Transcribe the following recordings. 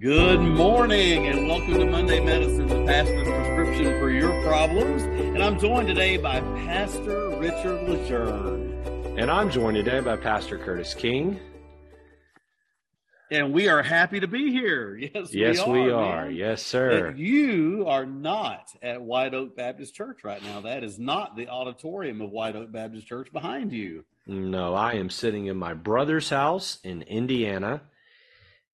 Good morning and welcome to Monday Medicine, the pastor's prescription for your problems. And I'm joined today by Pastor Richard Lejeune. And I'm joined today by Pastor Curtis King. And we are happy to be here. Yes, yes, we are. We are. Yes, sir. But you are not at White Oak Baptist Church right now. That is not the auditorium of White Oak Baptist Church behind you. No, I am sitting in my brother's house in Indiana.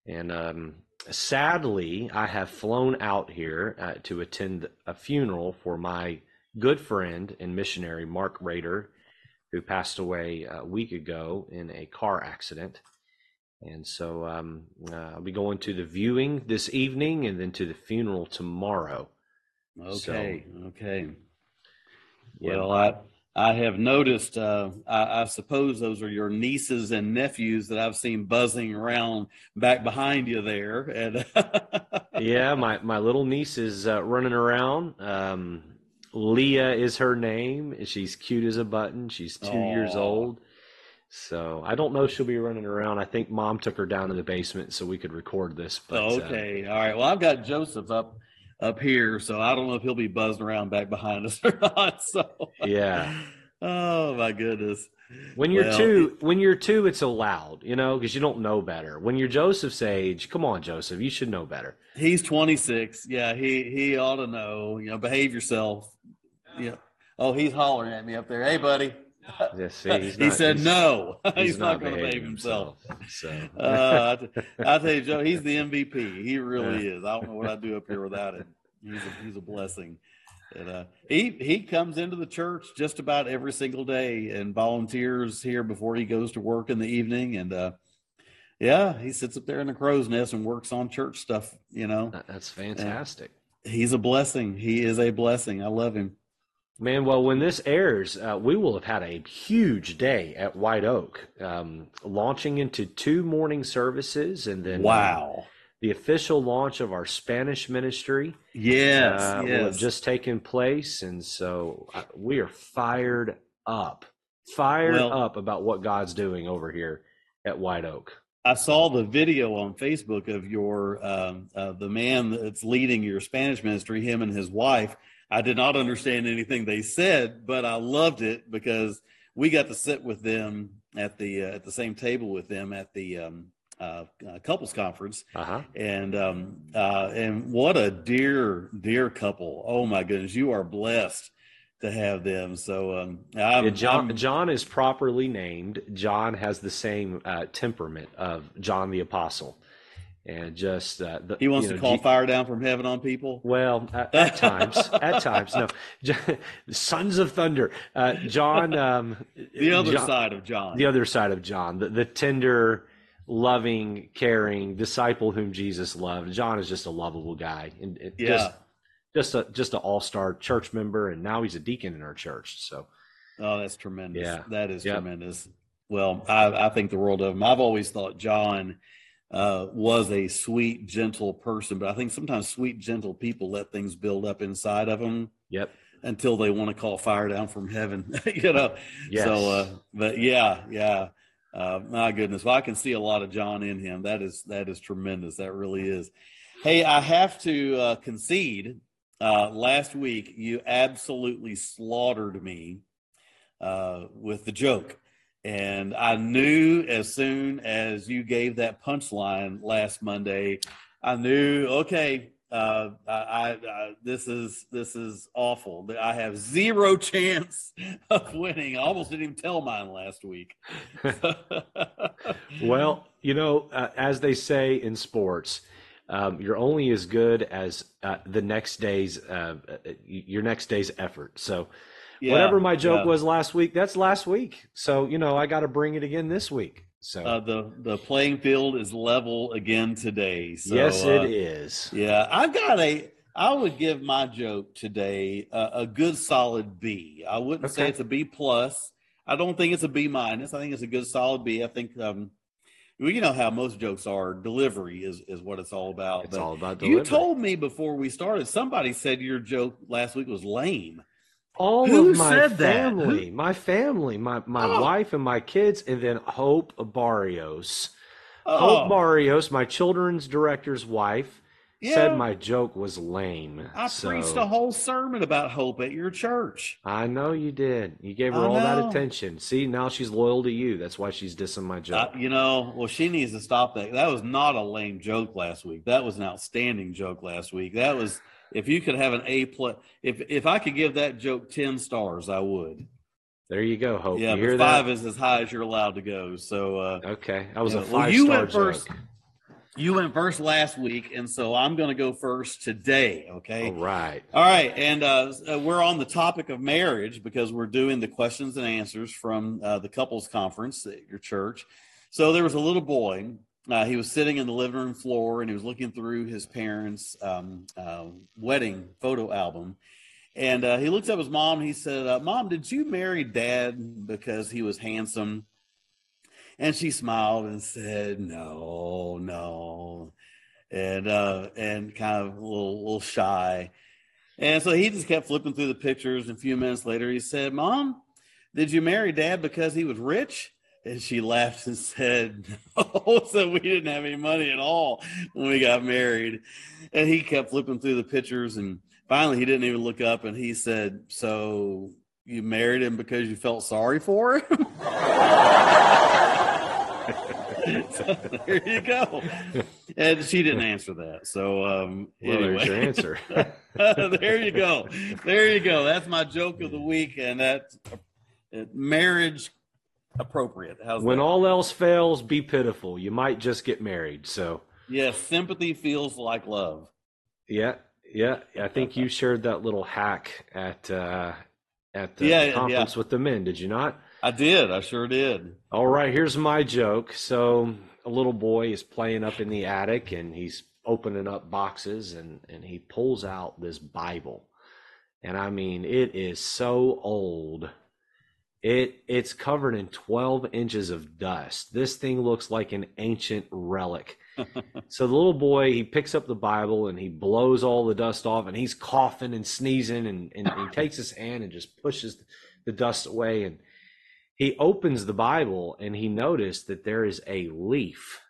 And um, sadly, I have flown out here uh, to attend a funeral for my good friend and missionary, Mark Rader, who passed away a week ago in a car accident. And so um, uh, I'll be going to the viewing this evening and then to the funeral tomorrow. Okay, so, okay. Well, I I have noticed. Uh, I, I, suppose those are your nieces and nephews that I've seen buzzing around back behind you there. And yeah, my my little niece is uh, running around. Um, Leah is her name. She's cute as a button. She's two Aww. years old. So I don't know if she'll be running around. I think mom took her down to the basement so we could record this. But, uh, okay, uh, all right. Well, I've got Joseph up up here, so I don't know if he'll be buzzing around back behind us or not. So yeah. Oh my goodness. When you're well, two, when you're two, it's allowed, you know, because you don't know better. When you're Joseph's age, come on, Joseph, you should know better. He's 26. Yeah, he he ought to know. You know, behave yourself. Yeah. Oh, he's hollering at me up there. Hey, buddy. See, he not, said he's, no. He's, he's not, not going to behave himself. himself so. uh, I, tell you, Joe, he's the MVP. He really yeah. is. I don't know what I'd do up here without him. He's a, he's a blessing. And uh, he he comes into the church just about every single day and volunteers here before he goes to work in the evening. And uh, yeah, he sits up there in the crow's nest and works on church stuff. You know, that's fantastic. And he's a blessing. He is a blessing. I love him. Man, well, when this airs, uh, we will have had a huge day at White Oak, um, launching into two morning services, and then wow, the official launch of our Spanish ministry. Yes, uh, yes. will have just taken place, and so uh, we are fired up, fired well, up about what God's doing over here at White Oak. I saw the video on Facebook of your um, uh, the man that's leading your Spanish ministry, him and his wife. I did not understand anything they said, but I loved it because we got to sit with them at the uh, at the same table with them at the um, uh, uh, couples conference, uh-huh. and um, uh, and what a dear dear couple! Oh my goodness, you are blessed to have them. So um, yeah, John I'm, John is properly named. John has the same uh, temperament of John the Apostle. And just uh, the, he wants you know, to call G- fire down from heaven on people. Well, at, at times, at times, no. Sons of thunder, uh, John. Um, the other John, side of John. The other side of John. The, the tender, loving, caring disciple whom Jesus loved. John is just a lovable guy, and it yeah. just just a just an all star church member, and now he's a deacon in our church. So, oh, that's tremendous. Yeah, that is yep. tremendous. Well, I, I think the world of him. I've always thought John uh, was a sweet, gentle person, but I think sometimes sweet, gentle people let things build up inside of them. Yep. Until they want to call fire down from heaven, you know. Yes. So, uh, but yeah, yeah. Uh, my goodness, well, I can see a lot of John in him. That is that is tremendous. That really is. Hey, I have to uh, concede. Uh, last week, you absolutely slaughtered me uh, with the joke, and I knew as soon as you gave that punchline last Monday, I knew okay, uh, I, I, this is this is awful. I have zero chance of winning. I almost didn't even tell mine last week. well, you know, uh, as they say in sports, um, you're only as good as uh, the next day's uh, your next day's effort. So. Yeah, whatever my joke yeah. was last week, that's last week. So you know, I got to bring it again this week. So uh, the the playing field is level again today. So, yes, it uh, is. Yeah, I've got a. I would give my joke today a, a good solid B. I wouldn't okay. say it's a B plus. I don't think it's a B minus. I think it's a good solid B. I think um, well, you know how most jokes are. Delivery is is what it's all about. It's but all about delivery. You told me before we started. Somebody said your joke last week was lame all Who of my family, my family, my my oh. wife and my kids, and then Hope Barrios. Hope Barrios, my children's director's wife, yeah. said my joke was lame. I so preached a whole sermon about hope at your church. I know you did. You gave her I all that attention. See, now she's loyal to you. That's why she's dissing my joke. Uh, you know, well, she needs to stop that. That was not a lame joke last week. That was an outstanding joke last week. That was if you could have an A plus. If if I could give that joke ten stars, I would. there you go, Hope. yeah, you five that? is as high as you're allowed to go. So uh, Okay, that was Yeah, a well, five you star went joke. first. you went first last week, and so I'm going to go first today. Okay. All right. All right, and uh, uh, we're on the topic of marriage because we're doing the questions and answers from uh, the couples conference at your church. So there was a little boy. Uh, he was sitting in the living room floor and he was looking through his parents' um, uh, wedding photo album. And uh, he looked up his mom. He said, uh, "Mom, did you marry Dad because he was handsome?" And she smiled and said, "No, no," and uh, and kind of a little, little shy. And so he just kept flipping through the pictures. And a few minutes later, he said, Mom, did you marry dad because he was rich? And she laughed and said, No, so we didn't have any money at all when we got married. And he kept flipping through the pictures. And finally, he didn't even look up and he said, So you married him because you felt sorry for him? so there you go. And she didn't answer that. So, um, Well, anyway. there's your answer. there you go. There you go. That's my joke of the week, and that's uh, marriage appropriate. How's when that? all else fails, be pitiful. You might just get married. So, yes, sympathy feels like love. yeah, yeah. I think you shared that little hack at uh, at the Yeah, yeah. conference with the men. Did you not? I did. I sure did. All right, here's my joke. So a little boy is playing up in the attic and he's opening up boxes and, and he pulls out this Bible. And I mean, it is so old. It it's covered in 12 inches of dust. This thing looks like an ancient relic. so the little boy he picks up the Bible and he blows all the dust off and he's coughing and sneezing and, and he takes his hand and just pushes the dust away and he opens the Bible and he noticed that there is a leaf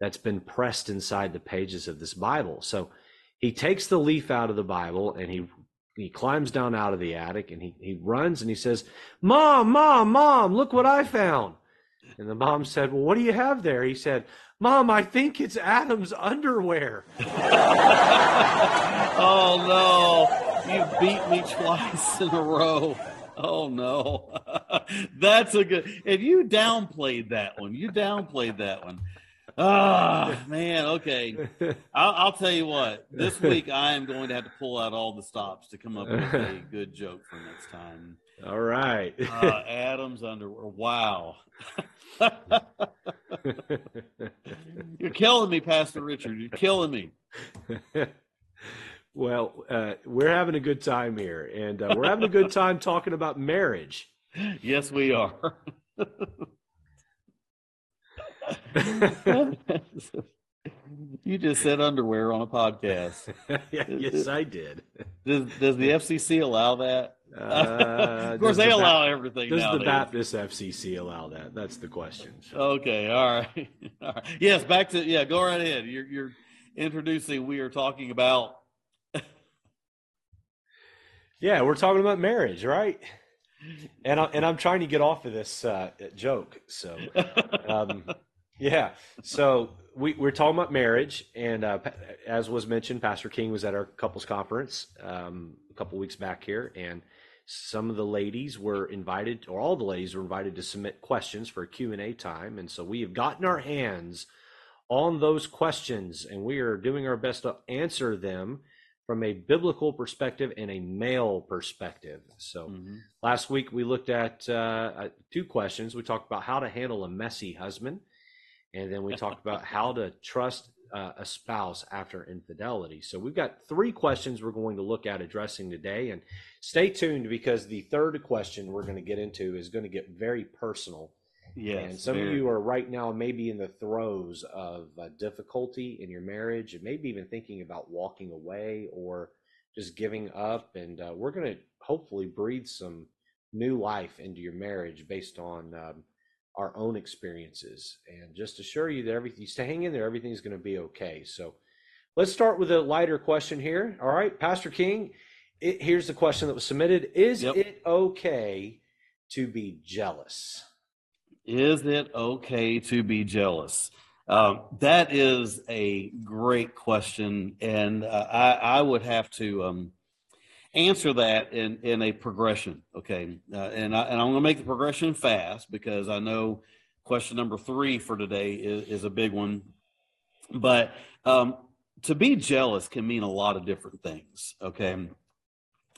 that's been pressed inside the pages of this Bible. So he takes the leaf out of the Bible and he he climbs down out of the attic and he, he runs and he says, Mom, Mom, Mom, look what I found. And the mom said, Well, what do you have there? He said, Mom, I think it's Adam's underwear. oh no, you beat me twice in a row. Oh no, that's a good. And you downplayed that one. You downplayed that one. Ah, man. Okay, I'll, I'll tell you what. This week I am going to have to pull out all the stops to come up with a good joke for next time. All right. Uh, Adam's underwear. Wow. You're killing me, Pastor Richard. You're killing me. well, uh, we're having a good time here, and uh, we're having a good time talking about marriage. Yes, we are. you just said underwear on a podcast. yes, I did. Does, does the FCC allow that? Uh, of course, they the Ba- allow everything Does nowadays. the Baptist FCC allow that? That's the question. Okay, all right. all right. Yes, back to yeah. Go right ahead. You're you're introducing. We are talking about. Yeah, we're talking about marriage, right? And I, and I'm trying to get off of this uh, joke. So, um, yeah. So we we're talking about marriage, and uh, as was mentioned, Pastor King was at our couples conference um, a couple weeks back here, and some of the ladies were invited, or all the ladies were invited to submit questions for a Q and A time, and so we have gotten our hands on those questions, and we are doing our best to answer them from a biblical perspective and a male perspective. So Mhm. last week we looked at uh, two questions. We talked about how to handle a messy husband, and then we talked about how to trust uh, a spouse after infidelity. So we've got three questions we're going to look at addressing today, and stay tuned because the third question we're going to get into is going to get very personal. Yes. and some very- of you are right now maybe in the throes of uh, difficulty in your marriage and maybe even thinking about walking away or just giving up. And uh, we're going to hopefully breathe some new life into your marriage based on um, our own experiences and just assure you that everything, you stay hang in there, everything's going to be okay. So let's start with a lighter question here. All right, Pastor King, it, here's the question that was submitted Is yep. it okay to be jealous? Is it okay to be jealous? Um, that is a great question, and uh, I, I, would have to um, answer that in, in a progression. Okay, uh, and I, and I'm going to make the progression fast because I know question number three for today is, is a big one. But um, to be jealous can mean a lot of different things. Okay,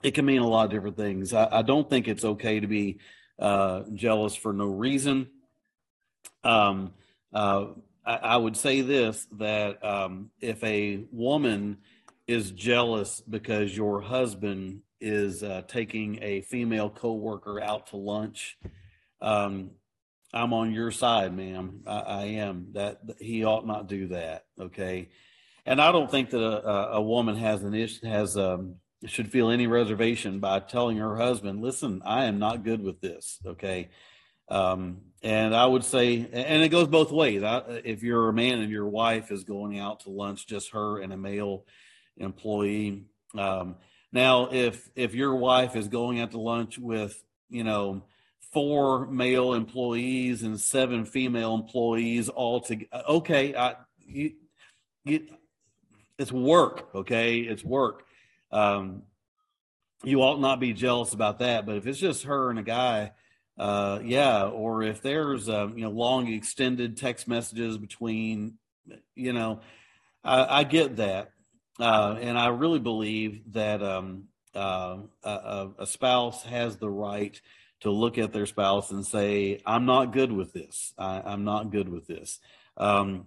it can mean a lot of different things. I, I don't think it's okay to be uh, jealous for no reason. Um, uh, I, I would say this that um, if a woman is jealous because your husband is uh, taking a female coworker out to lunch, um, I'm on your side, ma'am. I, I am. That, he ought not do that. Okay, and I don't think that a, a woman has an issue has um, should feel any reservation by telling her husband, "Listen, I am not good with this." Okay, um, and I would say, and it goes both ways. I, if you're a man and your wife is going out to lunch, just her and a male employee. Um, now, if if your wife is going out to lunch with, you know, four male employees and seven female employees all together, okay, I, you, you, it's work. Okay, it's work. Um, you ought not be jealous about that. But if it's just her and a guy uh, yeah, or if there's um, you know long extended text messages between, you know, I, I get that, uh, and I really believe that um, uh, a, a, spouse has the right to look at their spouse and say, "I'm not good with this. I, am not good with this." Um,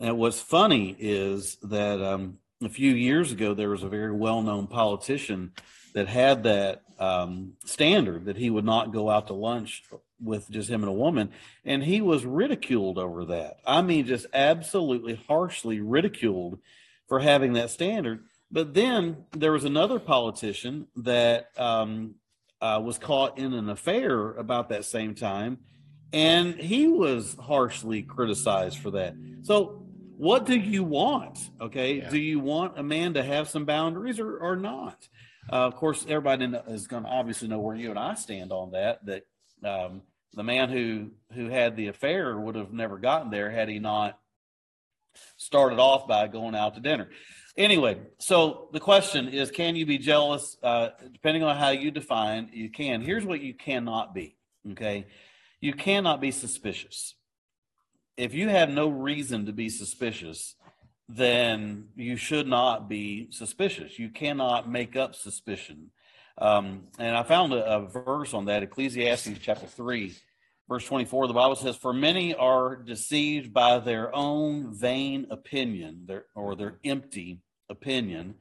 and what's funny is that um, a few years ago there was a very well-known politician that had that um, standard that he would not go out to lunch with just him and a woman. And he was ridiculed over that. I mean, just absolutely harshly ridiculed for having that standard. But then there was another politician that um, uh, was caught in an affair about that same time. And he was harshly criticized for that. So, what do you want? Okay. Yeah. Do you want a man to have some boundaries or, or not? Uh, of course, everybody is going to obviously know where you and I stand on that. That um, the man who who had the affair would have never gotten there had he not started off by going out to dinner. Anyway, so the question is, can you be jealous? Uh, depending on how you define, you can. Here's what you cannot be. Okay, you cannot be suspicious. If you have no reason to be suspicious, then you should not be suspicious. You cannot make up suspicion. Um, and I found a, a, verse on that, Ecclesiastes chapter 3, verse 24. The Bible says, For many are deceived by their own vain opinion, their, or their empty opinion,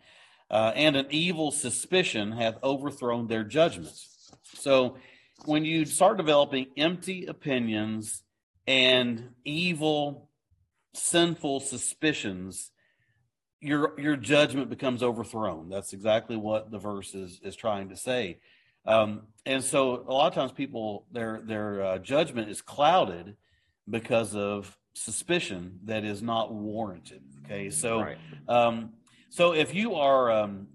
uh, and an evil suspicion hath overthrown their judgments. So when you start developing empty opinions and evil sinful suspicions, your your judgment becomes overthrown. That's exactly what the verse is is trying to say. Um, and so a lot of times people their their uh, judgment is clouded because of suspicion that is not warranted. Okay, so right. um, so if you are um,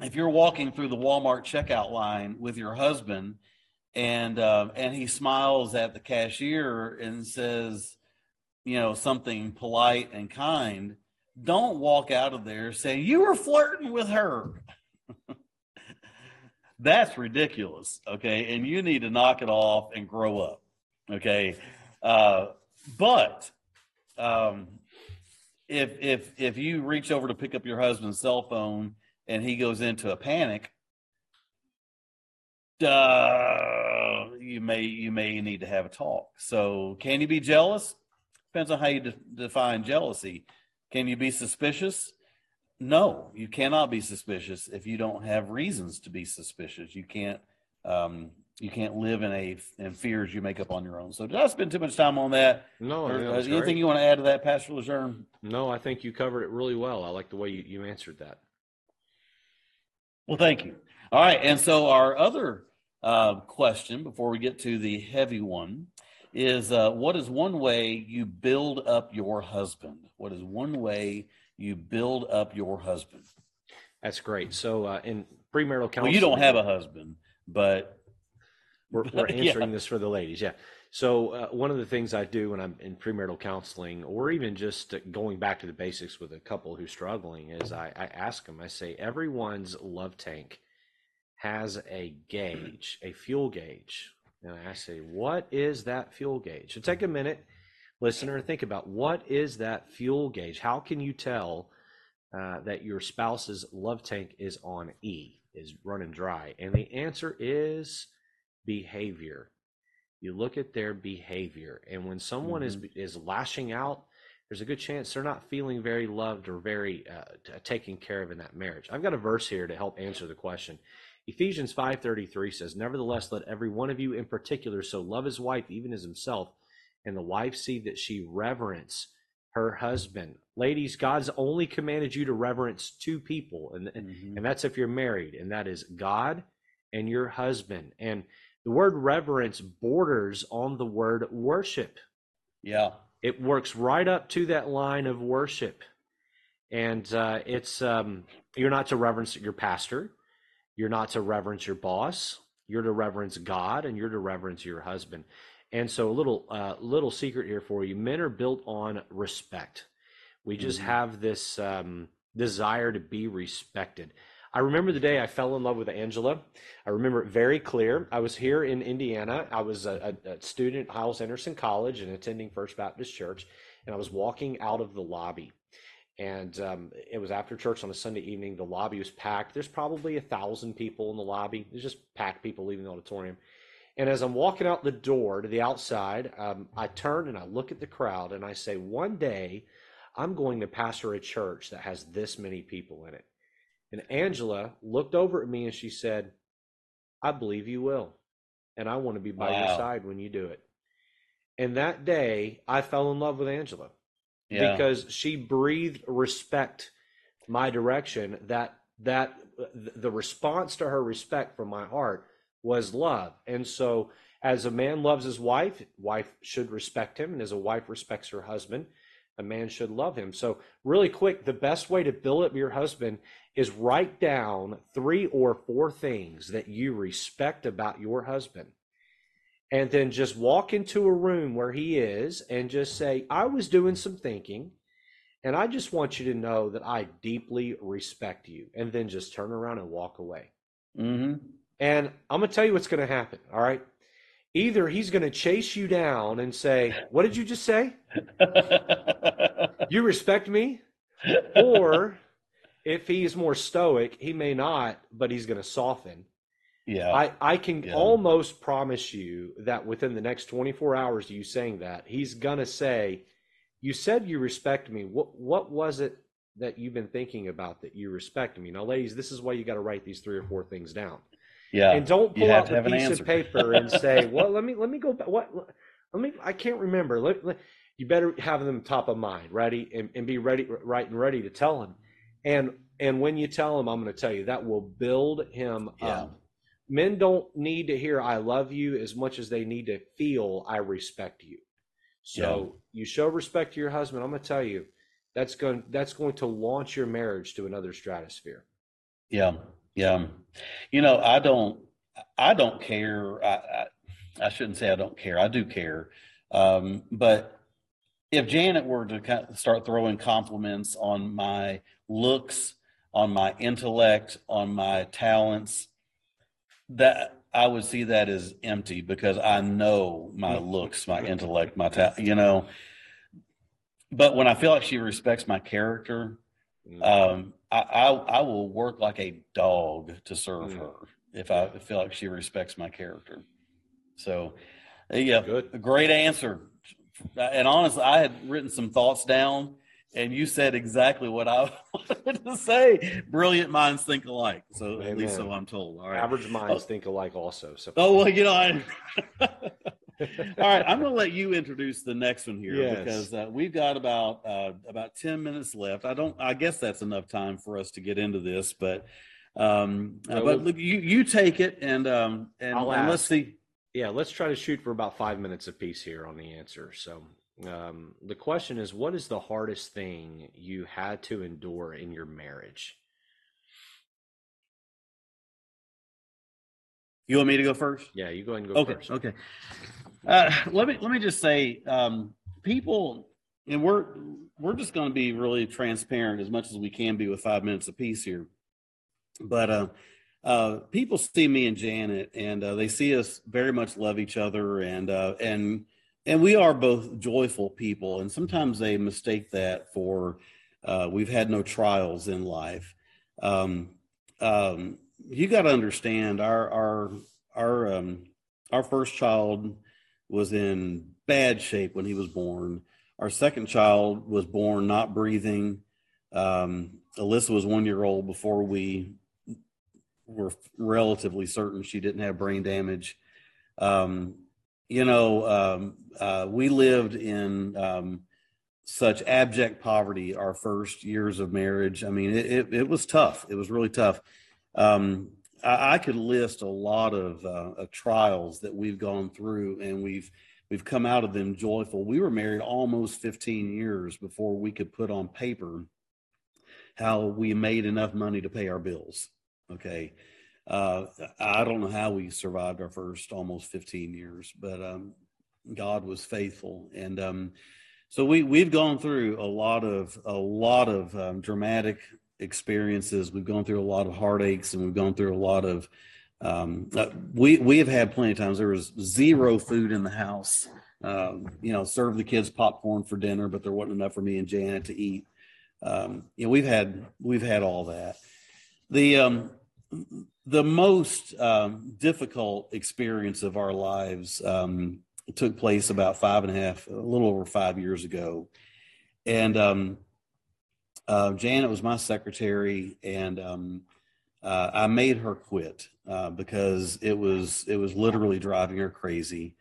if you're walking through the Walmart checkout line with your husband and uh, and he smiles at the cashier and says, you know, something polite and kind, don't walk out of there saying you were flirting with her. That's ridiculous. Okay. And you need to knock it off and grow up. Okay. Uh, but um, if if if you reach over to pick up your husband's cell phone and he goes into a panic, uh, you may you may need to have a talk. So, can you be jealous? Depends on how you de- define jealousy. Can you be suspicious? No, you cannot be suspicious if you don't have reasons to be suspicious. You can't um, you can't live in a in fears you make up on your own. So did I spend too much time on that? No. Or, uh, anything great. you want to add to that, Pastor Lejeune? No, I think you covered it really well. I like the way you, you answered that. Well, thank you. All right, and so our other uh, question before we get to the heavy one is uh, what is one way you build up your husband? What is one way you build up your husband? That's great. So uh, in premarital counseling, well, you don't have a husband, but we're, we're answering yeah. this for the ladies. Yeah. So uh, one of the things I do when I'm in premarital counseling, or even just going back to the basics with a couple who's struggling, is I, I ask them. I say everyone's love tank has a gauge, a fuel gauge, and I say, what is that fuel gauge? So take a minute, listener, think about what is that fuel gauge. How can you tell uh, that your spouse's love tank is on E, is running dry? And the answer is behavior you look at their behavior and when someone mm-hmm. is is lashing out there's a good chance they're not feeling very loved or very uh, taken care of in that marriage i've got a verse here to help answer the question ephesians 5.33 says nevertheless let every one of you in particular so love his wife even as himself and the wife see that she reverence her husband ladies god's only commanded you to reverence two people and, mm-hmm. and that's if you're married and that is god and your husband and the word reverence borders on the word worship. Yeah. It works right up to that line of worship. And uh, it's, um, you're not to reverence your pastor. You're not to reverence your boss. You're to reverence God and you're to reverence your husband. And so, a little uh, little secret here for you: men are built on respect. We just mm-hmm. have this um, desire to be respected. I remember the day I fell in love with Angela. I remember it very clear. I was here in Indiana. I was a, a student at Hyles Anderson College and attending First Baptist Church, and I was walking out of the lobby. And um, it was after church on a Sunday evening. The lobby was packed. There's probably a thousand people in the lobby. There's just packed people leaving the auditorium. And as I'm walking out the door to the outside, um, I turn and I look at the crowd and I say, one day I'm going to pastor a church that has this many people in it. And Angela looked over at me and she said, I believe you will. And I want to be by wow. your side when you do it. And that day, I fell in love with Angela yeah. because she breathed respect my direction that that the response to her respect from my heart was love. And so as a man loves his wife, wife should respect him and as a wife respects her husband, a man should love him. So, really quick, the best way to build up your husband is write down three or four things that you respect about your husband. And then just walk into a room where he is and just say, I was doing some thinking, and I just want you to know that I deeply respect you. And then just turn around and walk away. Mm-hmm. And I'm going to tell you what's going to happen. All right either he's going to chase you down and say, What did you just say? you respect me? Or if he's more stoic, he may not, but he's going to soften. Yeah. I, I can yeah. almost promise you that within the next 24 hours of you saying that, he's going to say, You said you respect me. What, what was it that you've been thinking about that you respect me? Now, ladies, this is why you got to write these three or four things down. Yeah. And don't pull out the piece of paper and say, "Well, let me let me go back. What? Let me. I can't remember. Let, let, you better have them top of mind, ready, and, and be ready, right, and ready to tell him. And and when you tell him, I'm going to tell you that will build him yeah. up. Men don't need to hear "I love you" as much as they need to feel "I respect you." So yeah. you show respect to your husband. I'm going to tell you that's going that's going to launch your marriage to another stratosphere. Yeah. Yeah, you know, I don't, I don't care. I, I, I shouldn't say I don't care. I do care, um, but if Janet were to kind of start throwing compliments on my looks, on my intellect, on my talents, that I would see that as empty because I know my looks, my intellect, my talent, you know. But when I feel like she respects my character, mm. um, I, I, I will work like a dog to serve mm. her if I feel like she respects my character. So, yeah, Good. great answer. And honestly, I had written some thoughts down, and you said exactly what I wanted to say. Brilliant minds think alike. So Amen. at least so I'm told. All right. Average minds oh. think alike also. So. Oh well, you know, I, right, I'm going to let you introduce the next one here yes. because uh, we've got about uh, about ten minutes left. I don't. I guess that's enough time for us to get into this, but um, but look, you you take it and um and, and let's see. Yeah, let's try to shoot for about five minutes apiece here on the answer. So, um, the question is, what is the hardest thing you had to endure in your marriage? You want me to go first? Yeah, you go ahead and go okay, first. Okay. Uh, let me let me just say, um, people, and we're we're just going to be really transparent as much as we can be with five minutes apiece here. But uh, uh, people see me and Janet, and uh, they see us very much love each other, and uh, and and we are both joyful people. And sometimes they mistake that for uh, we've had no trials in life. Um, um, you got to understand our our our um, our first child was in bad shape when he was born. Our second child was born not breathing. Um, Alyssa was one year old before we were relatively certain she didn't have brain damage. Um, you know, um, uh, we lived in um, such abject poverty our first years of marriage. I mean, it, it, it was tough. It was really tough. Um, I, I, could list a lot of, uh, of trials that we've gone through, and we've we've come out of them joyful. We were married almost 15 years before we could put on paper how we made enough money to pay our bills. Okay. Uh, I don't know how we survived our first almost 15 years, but um, God was faithful. And um, so we, we've gone through a lot of, a lot of um, dramatic experiences. We've gone through a lot of heartaches and we've gone through a lot of, um, uh, we, we have had plenty of times there was zero food in the house. Um, you know, serve the kids popcorn for dinner, but there wasn't enough for me and Janet to eat. Um, you know, we've had, we've had all that. The, um, the most um, difficult experience of our lives um, took place about five and a half, a little over five years ago. And uh, Janet was my secretary, and um, uh, I made her quit uh, because it was it was literally driving her crazy.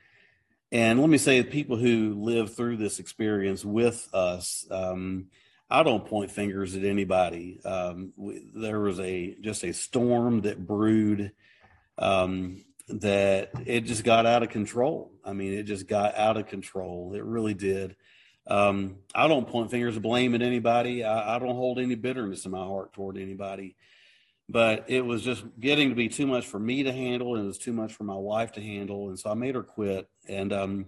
And let me say, people who live through this experience with us, um, I don't point fingers at anybody. Um, we, there was a just a storm that brewed um, that it just got out of control. I mean, it just got out of control. It really did. Um, I don't point fingers of blame at anybody. I, I, don't hold any bitterness in my heart toward anybody. But it was just getting to be too much for me to handle, and it was too much for my wife to handle, and so I made her quit. And um,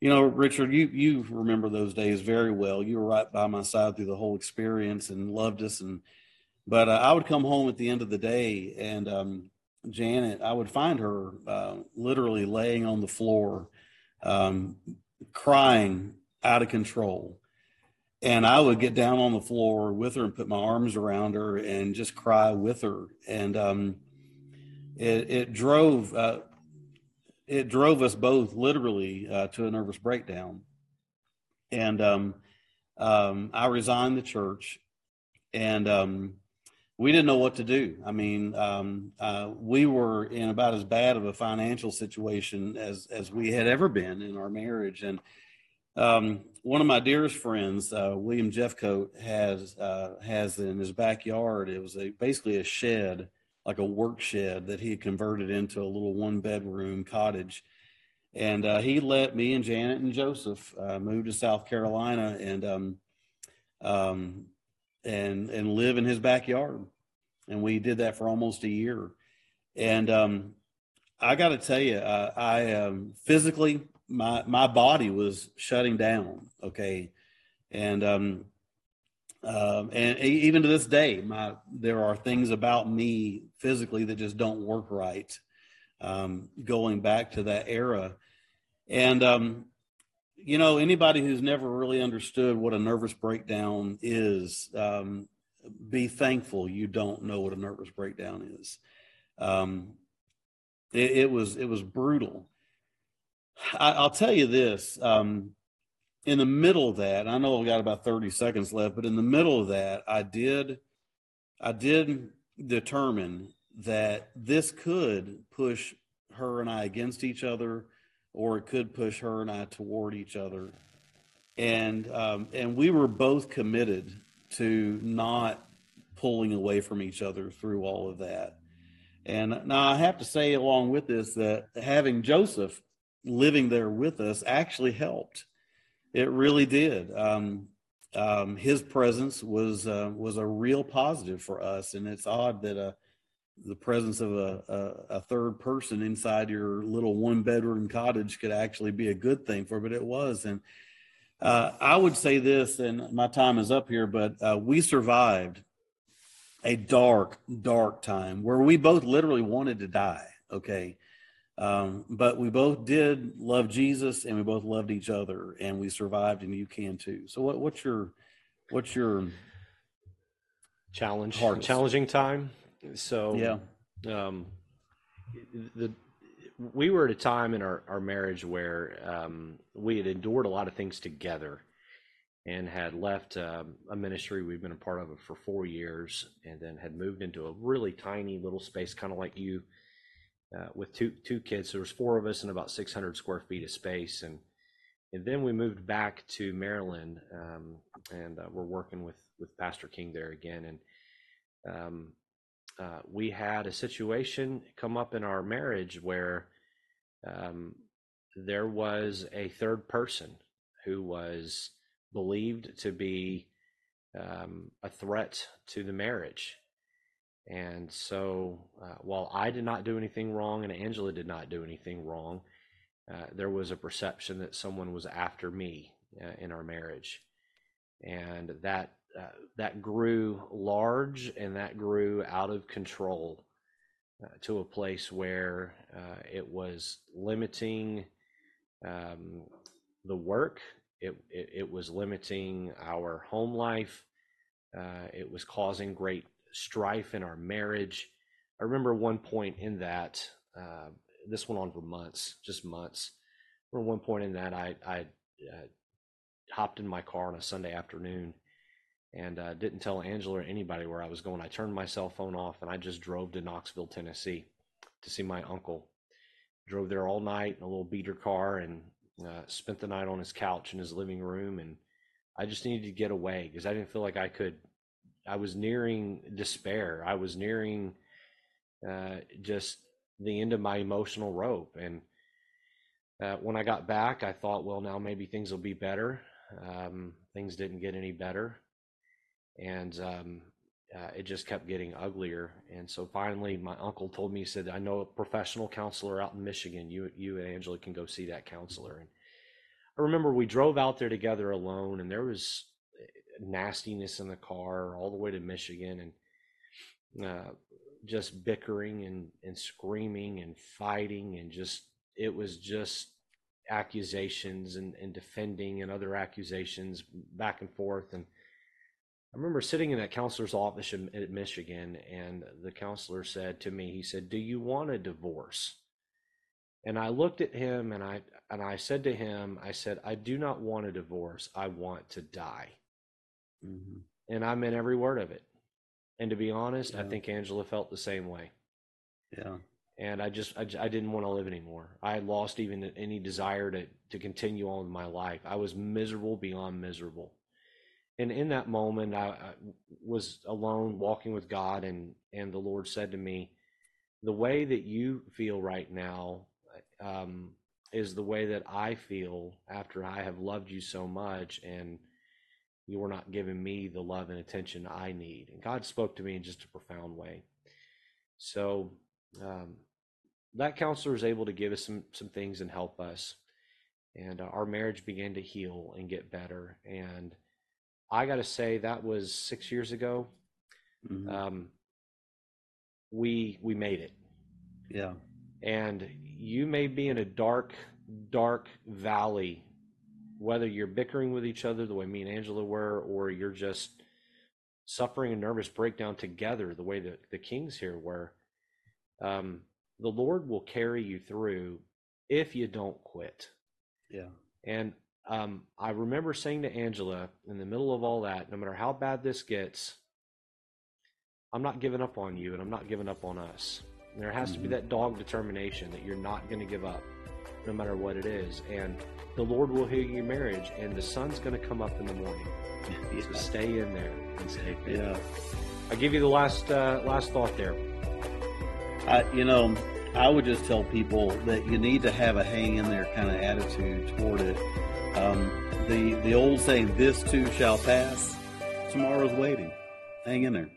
you know, Richard, you you remember those days very well. You were right by my side through the whole experience and loved us. And but uh, I would come home at the end of the day, and um, Janet, I would find her uh, literally laying on the floor, um, crying out of control. And I would get down on the floor with her and put my arms around her and just cry with her. And um, it, it drove uh, it drove us both literally uh, to a nervous breakdown. And um, um, I resigned the church, and um, we didn't know what to do. I mean, um, uh, we were in about as bad of a financial situation as as we had ever been in our marriage. And um, one of my dearest friends, uh, William Jeffcoat, has uh, has in his backyard. It was a basically a shed like a work shed that he had converted into a little one bedroom cottage. And uh, he let me and Janet and Joseph uh, move to South Carolina and um, um, and and live in his backyard. And we did that for almost a year. And um, I got to tell you, uh, I um, physically my my body was shutting down. Okay, and um, um, and even to this day, my there are things about me physically that just don't work right. Um, going back to that era, and um, you know, anybody who's never really understood what a nervous breakdown is, um, be thankful you don't know what a nervous breakdown is. Um, it, it, was it was brutal. I, will tell you this. Um, in the middle of that, I know I've got about 30 seconds left, but in the middle of that, I did I did determine that this could push her and I against each other, or it could push her and I toward each other. And um, and we were both committed to not pulling away from each other through all of that. And now I have to say, along with this, that having Joseph living there with us actually helped. It really did. Um, um, his presence was uh, was a real positive for us, and it's odd that uh, the presence of a, a, a, third person inside your little one bedroom cottage could actually be a good thing for, but it was. And uh, I would say this, and my time is up here, but uh, we survived a dark, dark time where we both literally wanted to die. Okay. Um, but we both did love Jesus and we both loved each other and we survived and you can too. So what, what's your, what's your challenge, hardest? challenging time? So, yeah, um, the, we were at a time in our, our marriage where um, we had endured a lot of things together and had left um, a ministry we've been a part of it for four years and then had moved into a really tiny little space kind of like you uh, with two two kids. So there was four of us in about 600 square feet of space. And and then we moved back to maryland um, and uh, we're working with with pastor king there again. And um, uh, we had a situation come up in our marriage where um, there was a third person who was believed to be um, a threat to the marriage. And so, uh, while I did not do anything wrong and Angela did not do anything wrong, uh, there was a perception that someone was after me uh, in our marriage, and that uh, that grew large and that grew out of control uh, to a place where uh, it was limiting um, the work it, it, it was limiting our home life. It was causing great strife in our marriage. I remember one point in that, uh, this went on for months, just months. For one point in that, I, I uh, hopped in my car on a Sunday afternoon and uh, didn't tell Angela or anybody where I was going. I turned my cell phone off and I just drove to Knoxville, Tennessee to see my uncle. Drove there all night in a little beater car and uh, spent the night on his couch in his living room, and I just needed to get away because I didn't feel like I could. I was nearing despair. I was nearing uh, just the end of my emotional rope, and uh, when I got back, I thought, well, now maybe things will be better. Um, things didn't get any better, and um, uh, it just kept getting uglier. And so finally, my uncle told me, he said, I know a professional counselor out in Michigan. You, you and Angela can go see that counselor. And I remember we drove out there together alone, and there was nastiness in the car all the way to Michigan and uh, just bickering and, and screaming and fighting. And just, it was just accusations and, and defending and other accusations back and forth. And I remember sitting in that counselor's office in, in Michigan, and the counselor said to me, he said, "Do you want a divorce?" And I looked at him and I and I said to him, I said, "I do not want a divorce. I want to die." Mm-hmm. And I meant every word of it. And to be honest, yeah. I think Angela felt the same way. Yeah. And I just I, I didn't want to live anymore. I had lost even any desire to to continue on with my life. I was miserable beyond miserable and in that moment I, I, was alone walking with god and and the lord said to me the way that you feel right now um, is the way that i feel after i have loved you so much and you were not giving me the love and attention i need and god spoke to me in just a profound way so um, that counselor was able to give us some some things and help us and uh, our marriage began to heal and get better and I got to say that was six years ago. Mm-hmm. Um, we we made it. Yeah. And you may be in a dark, dark valley, whether you're bickering with each other the way me and Angela were, or you're just suffering a nervous breakdown together the way that the kings here were. Um, the Lord will carry you through if you don't quit. Yeah. And um, I remember saying to Angela in the middle of all that, no matter how bad this gets, I'm not giving up on you and I'm not giving up on us. And there has mm-hmm. to be mm-hmm. that dog determination that you're not going to give up no matter what it is. And the Lord will heal your marriage, and the sun's going to come up in the morning. yeah. So stay in there and stay. There. Yeah. I give you the last uh, last thought there. I, you know, I would just tell people that you need to have a hang in there kind of attitude toward it. Um, the the old saying, "This too shall pass." Tomorrow's waiting. Hang in there.